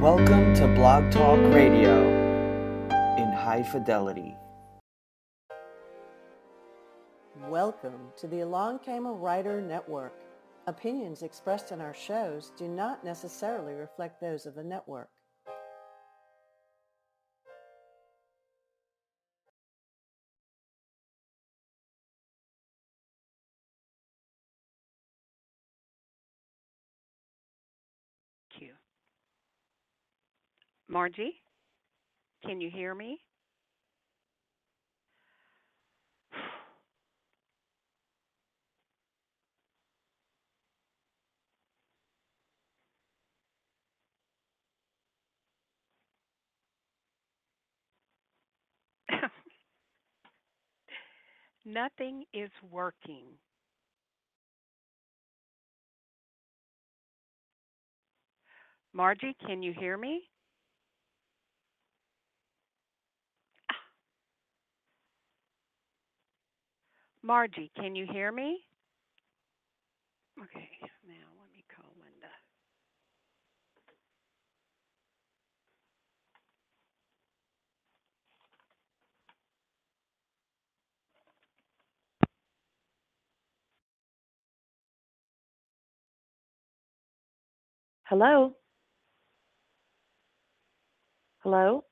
Welcome to Blog Talk Radio in high fidelity. Welcome to the Along Came a Writer Network. Opinions expressed in our shows do not necessarily reflect those of the network. Marji, can you hear me? Nothing is working. Marji, can you hear me? Marji, can you hear me? Okay, now let me call Linda. Hello? Hello?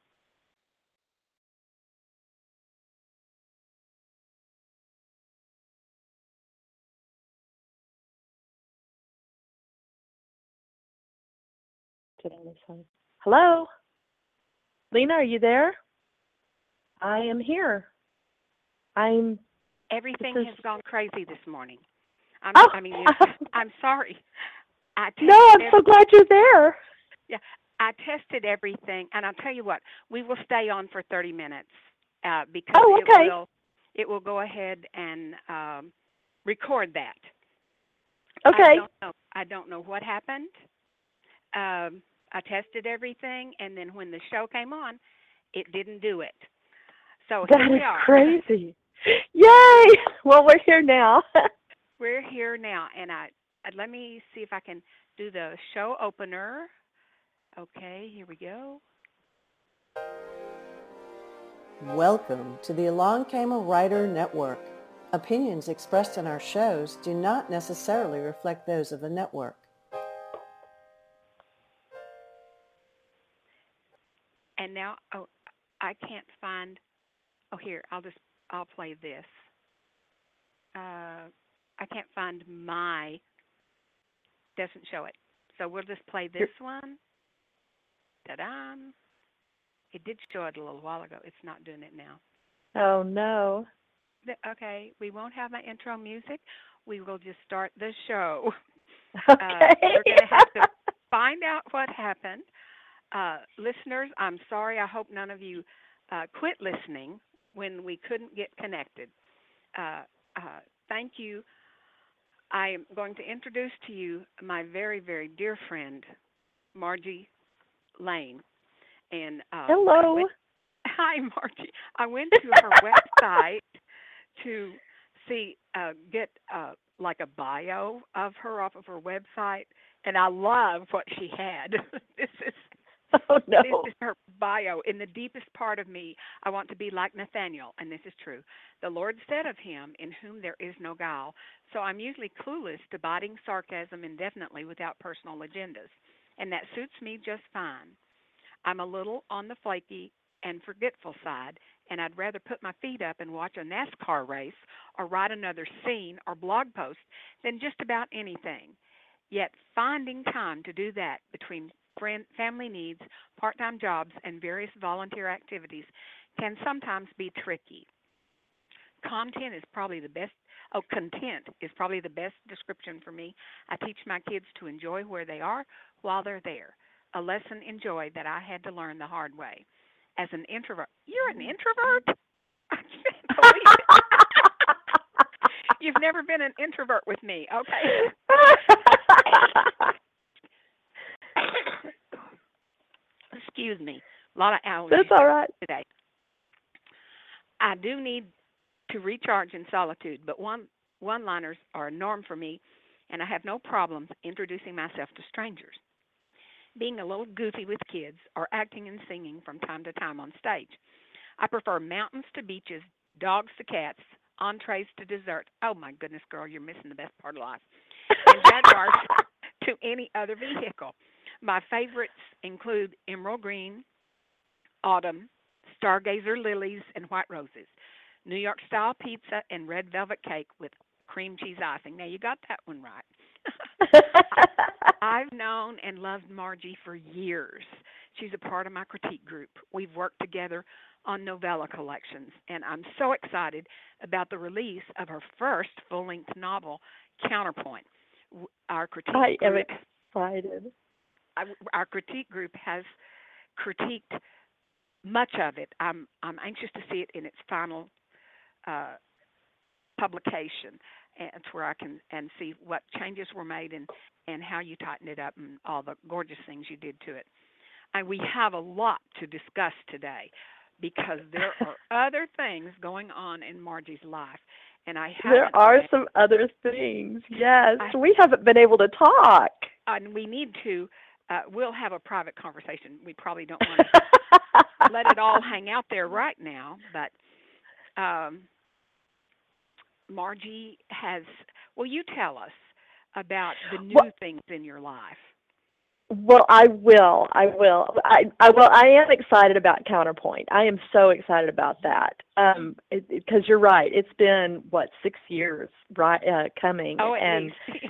Hello? Lena, are you there? I am here. I'm Everything is- has gone crazy this morning. I'm, Oh. I mean, I'm sorry. I No, I'm so glad you're there. Yeah, I tested everything, and I'll tell you what, we will stay on for 30 minutes uh, because Oh, okay. it will it will go ahead and um, record that. Okay. I don't know. I don't know what happened. Um, I tested everything, and then when the show came on, it didn't do it. So That here we is are. crazy. Yay! Well, we're here now. We're here now, and I uh, let me see if I can do the show opener. Okay, here we go. Welcome to the Along Came a Writer Network. Opinions expressed in our shows do not necessarily reflect those of the network. And now, oh, I can't find. Oh, here, I'll just I'll play this. Uh, I can't find my. Doesn't show it, so we'll just play this one. Ta-da! It did show it a little while ago. It's not doing it now. oh no. Okay, we won't have my intro music. We will just start the show. Okay. Uh, we're going to have to find out what happened. Uh, listeners, I'm sorry. I hope none of you uh, quit listening when we couldn't get connected. Uh, uh, thank you. I am going to introduce to you my very, very dear friend, Marji Laine. And uh, Hello. went- hi, Marji. I went to her website to see uh, get uh, like a bio of her off of her website, and I love what she had. this is Oh no. this is her bio. In the deepest part of me, I want to be like Nathaniel, and this is true. The Lord said of him, In whom there is no guile. So I'm usually clueless to biting sarcasm indefinitely without personal agendas, and that suits me just fine. I'm a little on the flaky and forgetful side, and I'd rather put my feet up and watch a NASCAR race or write another scene or blog post than just about anything. Yet finding time to do that between family needs, part time jobs, and various volunteer activities can sometimes be tricky. Content is probably the best, oh, content is probably the best description for me. I teach my kids to enjoy where they are while they're there, a lesson in joy that I had to learn the hard way. As an introvert, you're an introvert? I can't believe. You've never been an introvert with me, okay? Excuse me. A lot of hours. That's all right. today. I do need to recharge in solitude, but one one liners are a norm for me, and I have no problems introducing myself to strangers. being a little goofy with kids, or acting and singing from time to time on stage. I prefer mountains to beaches, dogs to cats, entrees to dessert. Oh my goodness, girl, you're missing the best part of life. And Jaguars to any other vehicle. My favorites include emerald green, autumn, stargazer lilies, and white roses, New York style pizza, and red velvet cake with cream cheese icing. Now you got that one right. I've known and loved Marji for years. She's a part of my critique group. We've worked together on novella collections, and I'm so excited about the release of her first full length novel, Counterpoint. Our critique I am excited. Our critique group has critiqued much of it. I'm I'm anxious to see it in its final uh, publication, and it's where I can and see what changes were made and and how you tightened it up and all the gorgeous things you did to it. And we have a lot to discuss today because there are other things going on in Marji's life, and I There are some other things. Yes, I- we haven't been able to talk. and we need to. Uh, we'll have a private conversation. We probably don't want to let it all hang out there right now, but um, Marji has. Well, you tell us about the new Well- things in your life. Well, I will. I will. I, I well, I am excited about Counterpoint. I am so excited about that. Um, because you're right. It's been what six years, right? Uh, coming, Oh, and.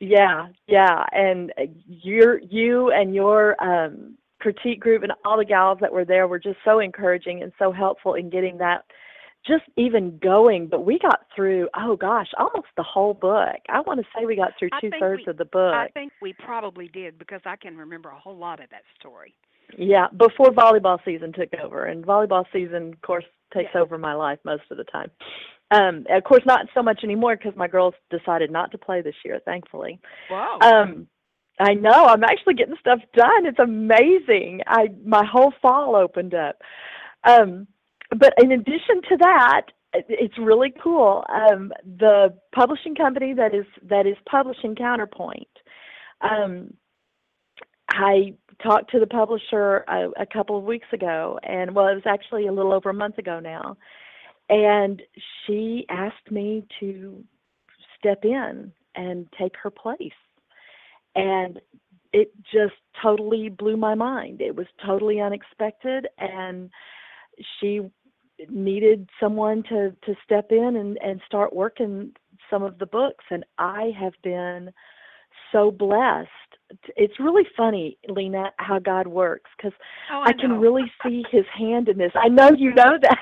yeah, yeah, and you're you and your um critique group and all the gals that were there were just so encouraging and so helpful in getting that just even going. But we got through. Oh gosh, almost the whole book. I want to say we got through two thirds of the book. I think we probably did because I can remember a whole lot of that story. Yeah, before volleyball season took over, and volleyball season, of course, takes Yeah. over my life most of the time. Um, of course, not so much anymore because my girls decided not to play this year, thankfully. Whoa. Um, I know I'm actually getting stuff done. It's amazing. I my whole fall opened up. Um, but in addition to that, it's really cool. Um, the publishing company that is that is publishing Counterpoint. Um, I talked to the publisher a, a couple of weeks ago, and well, it was actually a little over a month ago now, and she asked me to step in and take her place, and it just totally blew my mind. It was totally unexpected, and she needed someone to to step in and and start working some of the books, and I have been so blessed. It's really funny, Lena, how God works because oh, I can really see his hand in this. I know you know that.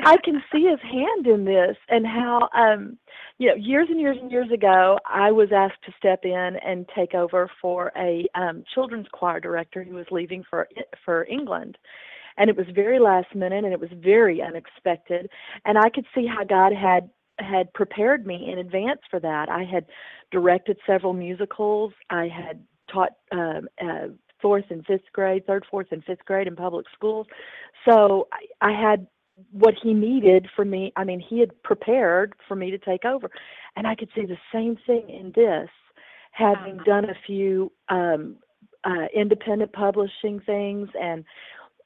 I can see his hand in this and how um you know, years and years and years ago, I was asked to step in and take over for a um children's choir director who was leaving for for England. And it was very last minute and it was very unexpected and I could see how God had had prepared me in advance for that. I had directed several musicals. I had taught um, uh, fourth and fifth grade, third, fourth, and fifth grade in public schools. So I, I had what he needed for me. I mean, he had prepared for me to take over, and I could see the same thing in this, having Uh-huh. done a few um, uh, independent publishing things and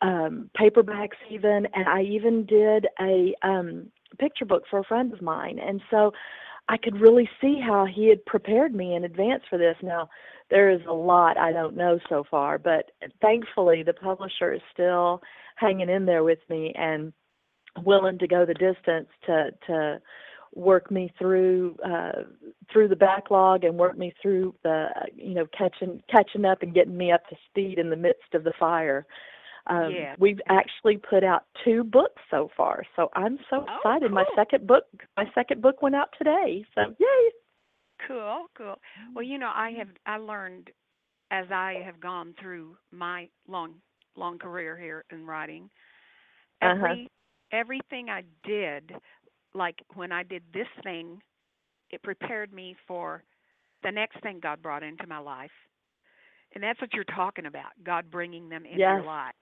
um, paperbacks even, and I even did a um, picture book for a friend of mine, and so. I could really see how he had prepared me in advance for this. Now, there is a lot I don't know so far, but thankfully the publisher is still hanging in there with me and willing to go the distance to to work me through uh through the backlog and work me through the you know catching catching up and getting me up to speed in the midst of the fire. Um, Yeah. We've actually put out two books so far, so I'm so Oh, excited. My second book, my second book went out today, so yay! Cool, cool. Well, you know, I have I learned as I have gone through my long long career here in writing. Uh-huh. Everything I did, like when I did this thing, it prepared me for the next thing God brought into my life. And that's what you're talking about, God bringing them into your life.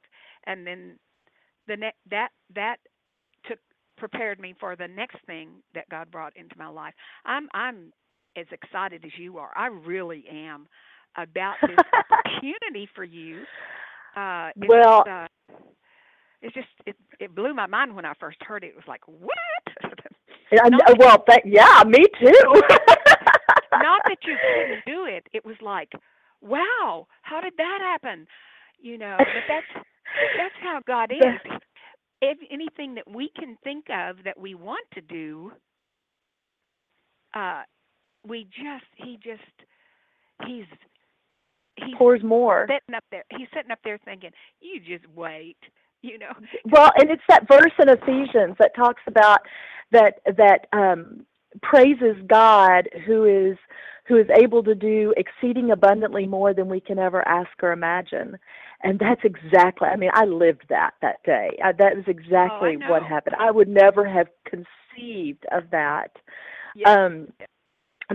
And then the ne- that that took prepared me for the next thing that God brought into my life. I'm I'm as excited as you are. I really am about this opportunity for you. Uh, it's Well- just, uh, it's just it it blew my mind when I first heard it. It was like what? I Not know- well, th- yeah, me too. Not that you couldn't do it. It was like, wow, how did that happen? You know, but that's that's how God is. If anything that we can think of that we want to do, uh, we just he just he's he pours more. sitting up there. He's sitting up there thinking, you just wait. You know, Well, and it's that verse in Ephesians that talks about that that um praises God who is who is able to do exceeding abundantly more than we can ever ask or imagine. And that's exactly I mean, I lived that that day. I, that is exactly what happened. I would never have conceived of that. yeah, um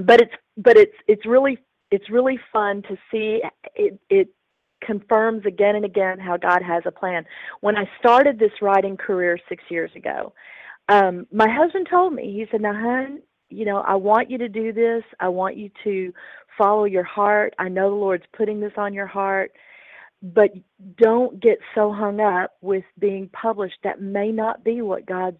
but it's but it's it's really it's really fun to see it it confirms again and again how God has a plan. When I started this writing career 6 years ago, um my husband told me he said, "Now, hun, you know, I want you to do this. I want you to follow your heart. I know the Lord's putting this on your heart." But don't get so hung up with being published. That may not be what God's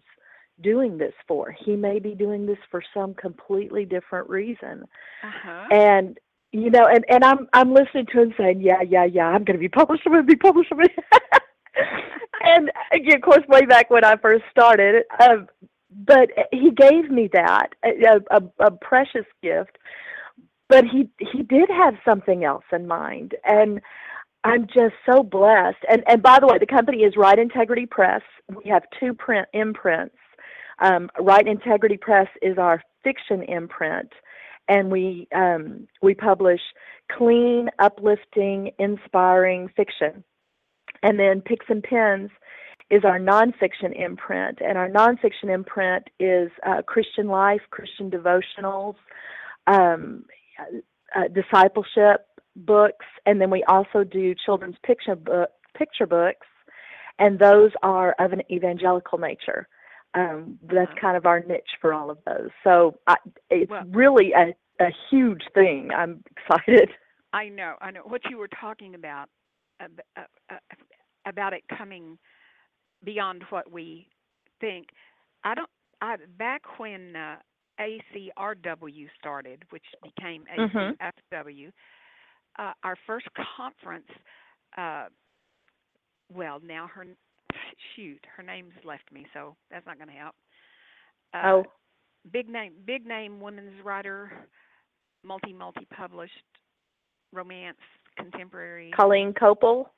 doing this for. He may be doing this for some completely different reason. uh-huh. And you know, and and I'm I'm listening to him saying, yeah, yeah, yeah, I'm going to be published. I'm going to be published. I'm gonna and again, of course, way back when I first started, um, but he gave me that a, a, a precious gift. But he he did have something else in mind, and I'm just so blessed. And and by the way, the company is Write Integrity Press. We have two print imprints. Um, Write Integrity Press is our fiction imprint, and we um, we publish clean, uplifting, inspiring fiction. And then Pix-N-Pens is our nonfiction imprint, and our nonfiction imprint is uh, Christian life, Christian devotionals, um, uh, discipleship books, and then we also do children's picture book, picture books, and those are of an evangelical nature. Um, that's kind of our niche for all of those. So I, it's Well- really a, a huge thing. I'm excited. I know, I know what you were talking about ab- uh, uh, about it coming beyond what we think. I don't. I back when uh, ACRW started, which became. ACFW, uh, our first conference. Uh, well, now her shoot, her name's left me, so that's not going to help. Uh, oh, big name big name women's writer multi multi published romance contemporary Colleen Coble.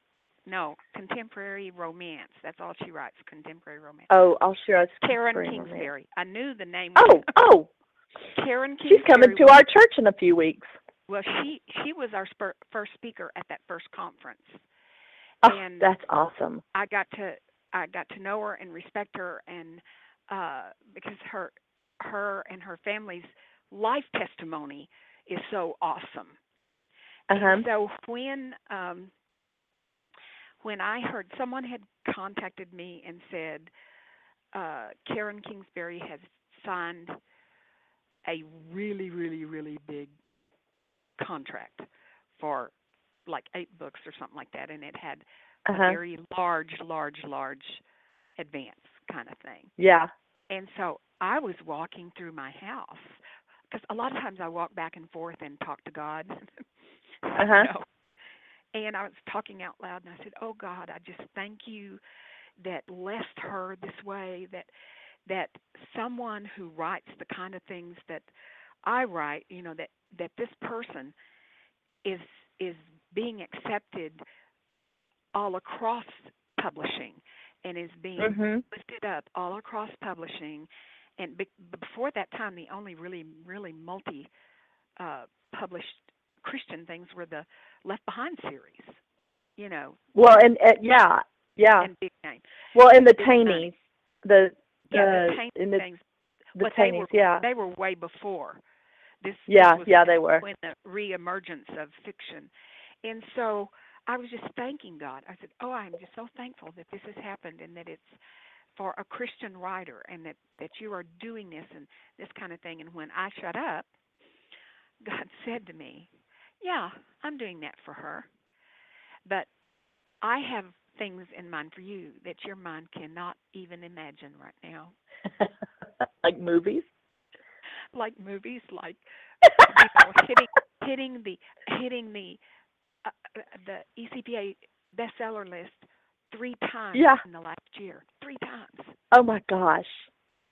No contemporary romance that's all she writes contemporary romance Oh, I'll share us. karen Spring Romance. kingsbury i knew the name Oh, oh, karen kingsbury she's coming to was- our church in a few weeks. well she she was our spur, first speaker at that first conference Oh, And- that's awesome. I got to I got to know her and respect her and uh because her her and her family's life testimony is so awesome. Uh-huh. And so when um when I heard someone had contacted me and said uh Karen Kingsbury has signed a really really really big contract for like eight books or something like that and it had a Uh-huh. very large, large, large advance kind of thing. Yeah. And so I was walking through my house because a lot of times I walk back and forth and talk to God. Uh-huh. know. And I was talking out loud and I said, "Oh God, I just thank you that blessed her this way that that someone who writes the kind of things that I write, you know, that that this person is is being accepted all across publishing and is being Mhm. lifted up all across publishing and be- before that time the only really really multi uh published christian things were the left behind series you know Well, and uh, yeah, yeah. and big name well, and the Thoenes, the yeah uh, the paint in the things the but they Thoenes, were yeah, they were way before this this yeah, was yeah. They were. when the reemergence of fiction. And so I was just thanking God. I said, "Oh, I'm just so thankful that this has happened and that it's for a Christian writer and that that you are doing this and this kind of thing." And when I shut up, God said to me, yeah, I'm doing that for her. But I have things in mind for you that your mind cannot even imagine right now. like movies? Like movies, like you know, hitting hitting the hitting the uh, uh the ECPA bestseller list three times Yeah. in the last year. Three times. Oh my gosh.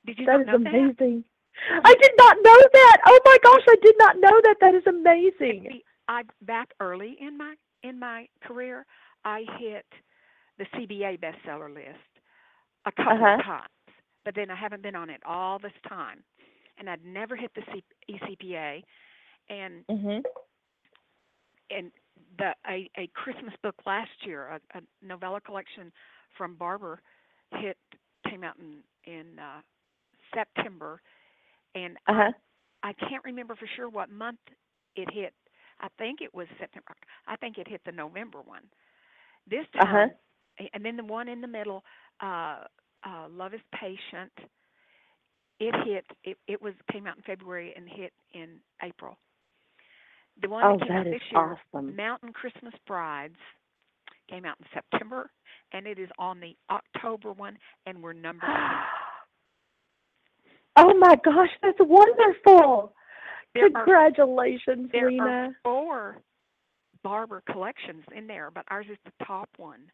Did you That is amazing. I did not know that. Oh my gosh, I did not know that. That is amazing. I back early in my in my career, I hit the CBA bestseller list a couple Uh-huh. of times, but then I haven't been on it all this time, and I'd never hit the C- ECPA, and Mhm. and the a, a Christmas book last year, a, a novella collection from Barbour, hit came out in in uh, September, and Uh-huh. I can't remember for sure what month it hit. I think it was September. I think it hit the November one. This Uh-huh. time, and then the one in the middle, uh, uh, Love is Patient. It hit. It it was came out in February and hit in April. The one Oh, that came out this year, awesome. Mountain Christmas Brides, came out in September, and it is on the October one, and we're number oh my gosh, that's wonderful. There are- Congratulations, There Lena. are four Barbour collections in there, but ours is the top one.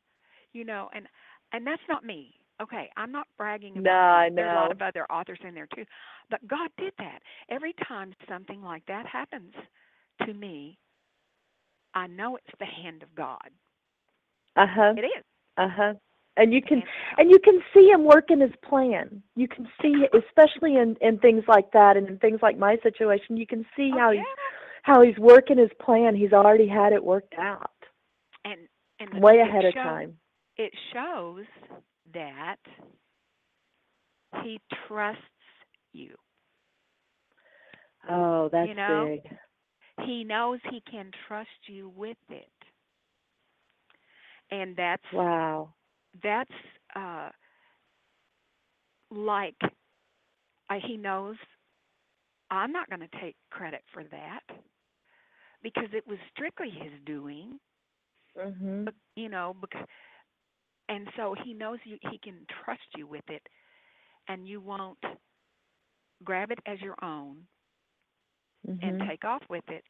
You know, and and that's not me. Okay, I'm not bragging about No, I me. There's a lot of other authors in there too. But God did that. Every time something like that happens to me, I know it's the hand of God. Uh-huh. It is. Uh-huh. And you can hand of God. and you can see him working his plan. You can see especially in in things like that and in things like my situation, you can see Oh, how yeah. he's how he's working his plan. He's already had it worked out. and and Way ahead of time. It shows that he trusts you. Oh, that's You know? big. he knows he can trust you with it and that's Wow. That's uh like uh, he knows i'm not going to take credit for that because it was strictly his doing Mhm. but you know because and so he knows you he can trust you with it and you won't grab it as your own and Mhm. take off with it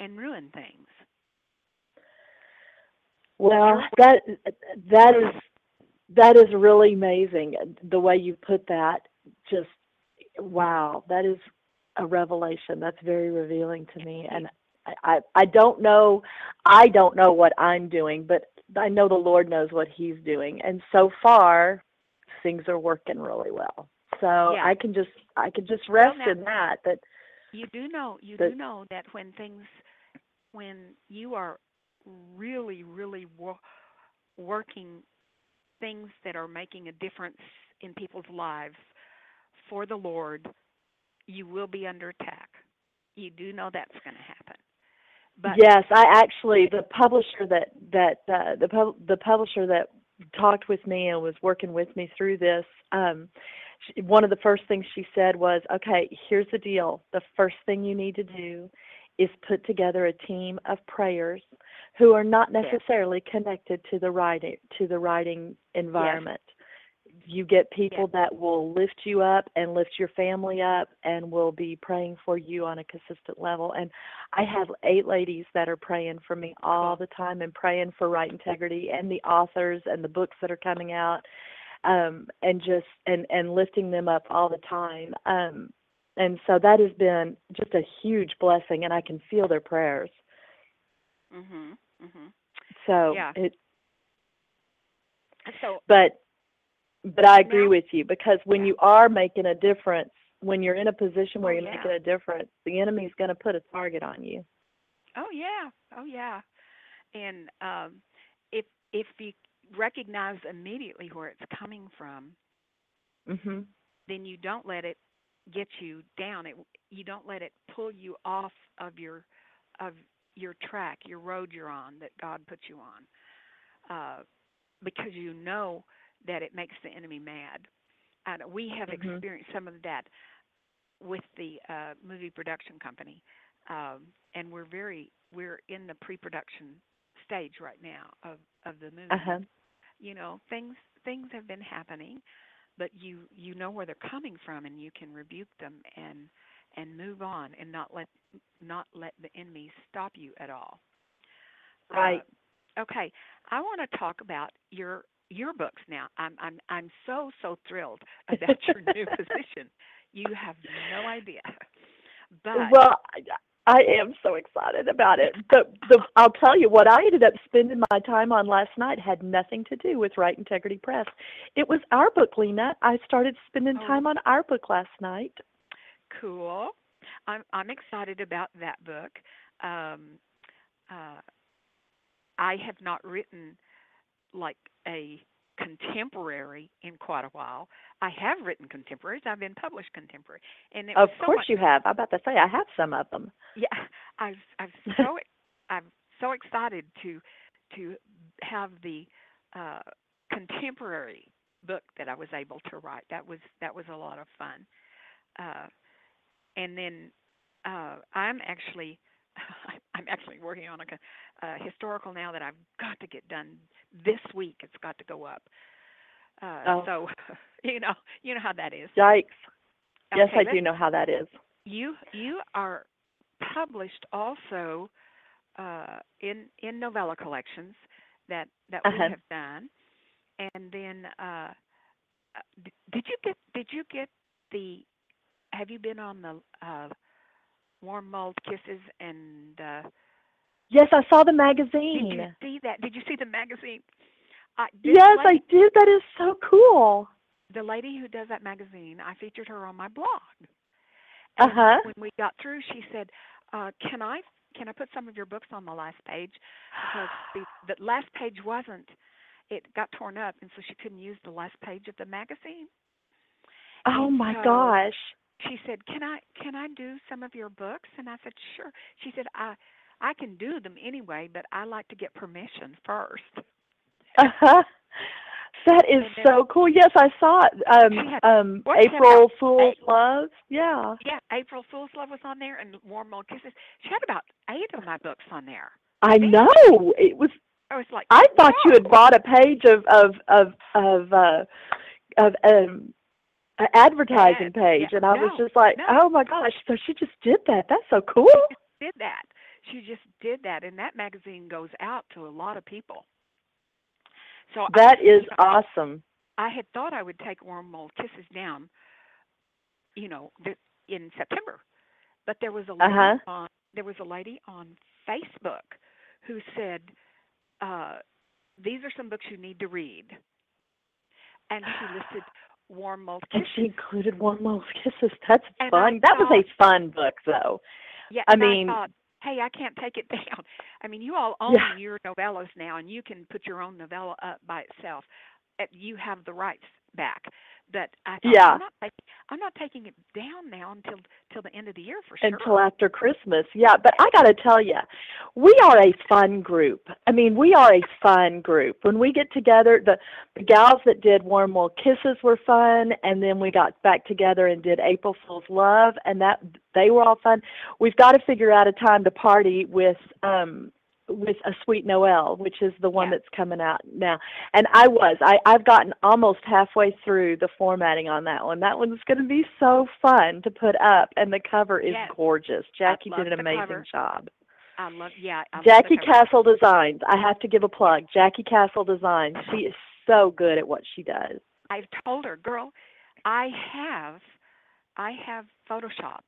and ruin things Well, that that is that is really amazing. The way you put that, just wow, that is a revelation. That's very revealing to me, and I, I I don't know, I don't know what I'm doing, but I know the Lord knows what He's doing, and so far, things are working really well. So Yeah. I can just I can just rest now- in that. That you do know you But- do know that when things when you are really really wo- working things that are making a difference in people's lives for the lord you will be under attack you do know that's going to happen but yes, I actually the publisher that that uh, the pub, the publisher that talked with me and was working with me through this. Um, she, one of the first things she said was, "Okay, here's the deal. The first thing you need to do is put together a team of prayers who are not necessarily connected to the writing to the writing environment. You get people that will lift you up and lift your family up and will be praying for you on a consistent level. And I have eight ladies that are praying for me all the time and praying for Write Integrity and the authors and the books that are coming out um and just and and lifting them up all the time. Um and so that has been just a huge blessing and I can feel their prayers. Mhm mhm so Yeah. it so but but I agree Now- with you because when Yeah. you are making a difference when you're in a position where Oh, you're yeah. making a difference the enemy's going to put a target on you Oh yeah, oh yeah, and um, if if you recognize immediately where it's coming from, mhm then you don't let it get you down. It you don't let it pull you off of your of your track, your road you're on that God puts you on, uh, because you know that it makes the enemy mad. And we have Mhm. experienced some of that with the uh, movie production company. Um, and we're very we're in the pre-production stage right now of of the movie. Uh-huh. You know, things things have been happening, but you you know where they're coming from, and you can rebuke them and and move on, and not let not let the enemy stop you at all. Right. Uh, okay, I want to talk about your your books now. I'm I'm I'm so so thrilled about your new position. You have no idea. But well, I am so excited about it. But the, I'll tell you what I ended up spending my time on last night had nothing to do with Write Integrity Press. It was our book, Lena. I started spending Oh. time on our book last night. Cool. I'm I'm excited about that book. Um, uh, I have not written like a contemporary in quite a while. I have written contemporaries. I've been published contemporary, and Of so course much you have. I'm about to say I have some of them. Yeah, I've I've so I'm so excited to to have the uh, contemporary book that I was able to write. That was that was a lot of fun. Uh, and then uh, I'm actually I'm actually working on a uh, historical now that I've got to get done this week. It's got to go up. Uh, Oh. So you know you know how that is. Yikes. Yes, I do know how that is. you you are published also uh, in in novella collections that that we Uh-huh. have done, and then uh, uh, did you get did you get the have you been on the uh, warm mold kisses and uh, Yes, I saw the magazine. did you see that did you see the magazine? Uh, Yes, I did. That is so cool. the lady who does that magazine, I featured her on my blog. Uh huh. when we got through, she said, uh, "Can I can I put some of your books on the last page because the, the last page wasn't it got torn up, and so she couldn't use the last page of the magazine." Oh and my so- gosh. She said, "Can I can I do some of your books?" And I said, "Sure." She said, "I I can do them anyway, but I like to get permission first. Uh huh. That is then- so cool. Yes, I saw it. Um, um, what, she had April Fool's eight- Love. Yeah. Yeah, April Fool's Love was on there, and Warm Mold Kisses. She had about eight of my books on there. I Man. know. It was. I was like, I thought you had bought a page of of of of uh, of um, an advertising Ads, page, yeah. and I was just like, no. oh my gosh! So she just did that. That's so cool. She just did that. She just did that, and that magazine goes out to a lot of people. So That I, is you know, awesome. I had thought I would take Warm Mold Kisses down, you know, th- in September, but there was a lady Uh-huh. on there was a lady on Facebook who said, uh, "These are some books you need to read," and she listed Warm Mold And Kisses. she included Warm Mold Kisses. That's And I fun. That was a fun book, though. Yeah, I mean- I thought, hey, I can't take it down. I mean, you all own Yeah. your novellas now, and you can put your own novella up by itself. You have the rights back. But I thought, Yeah. I'm not taking, I'm not taking it down now until till the end of the year for sure. until after Christmas. Yeah, but I got to tell you, we are a fun group. I mean, we are a fun group. When we get together, the, the gals that did Warm Mold Kisses were fun, and then we got back together and did April Fool's Love, and that they were all fun. We've got to figure out a time to party with um with a sweet Noel, which is the one Yeah. that's coming out now. And I was. I, I've gotten almost halfway through the formatting on that one. That one's going to be so fun to put up, and the cover is Yes. gorgeous. Jackie did an amazing cover. job. I love, yeah. I Jackie cover. Castle Designs. I have to give a plug. Jackie Castle Designs. She is so good at what she does. I've told her, girl, I have, I have Photoshop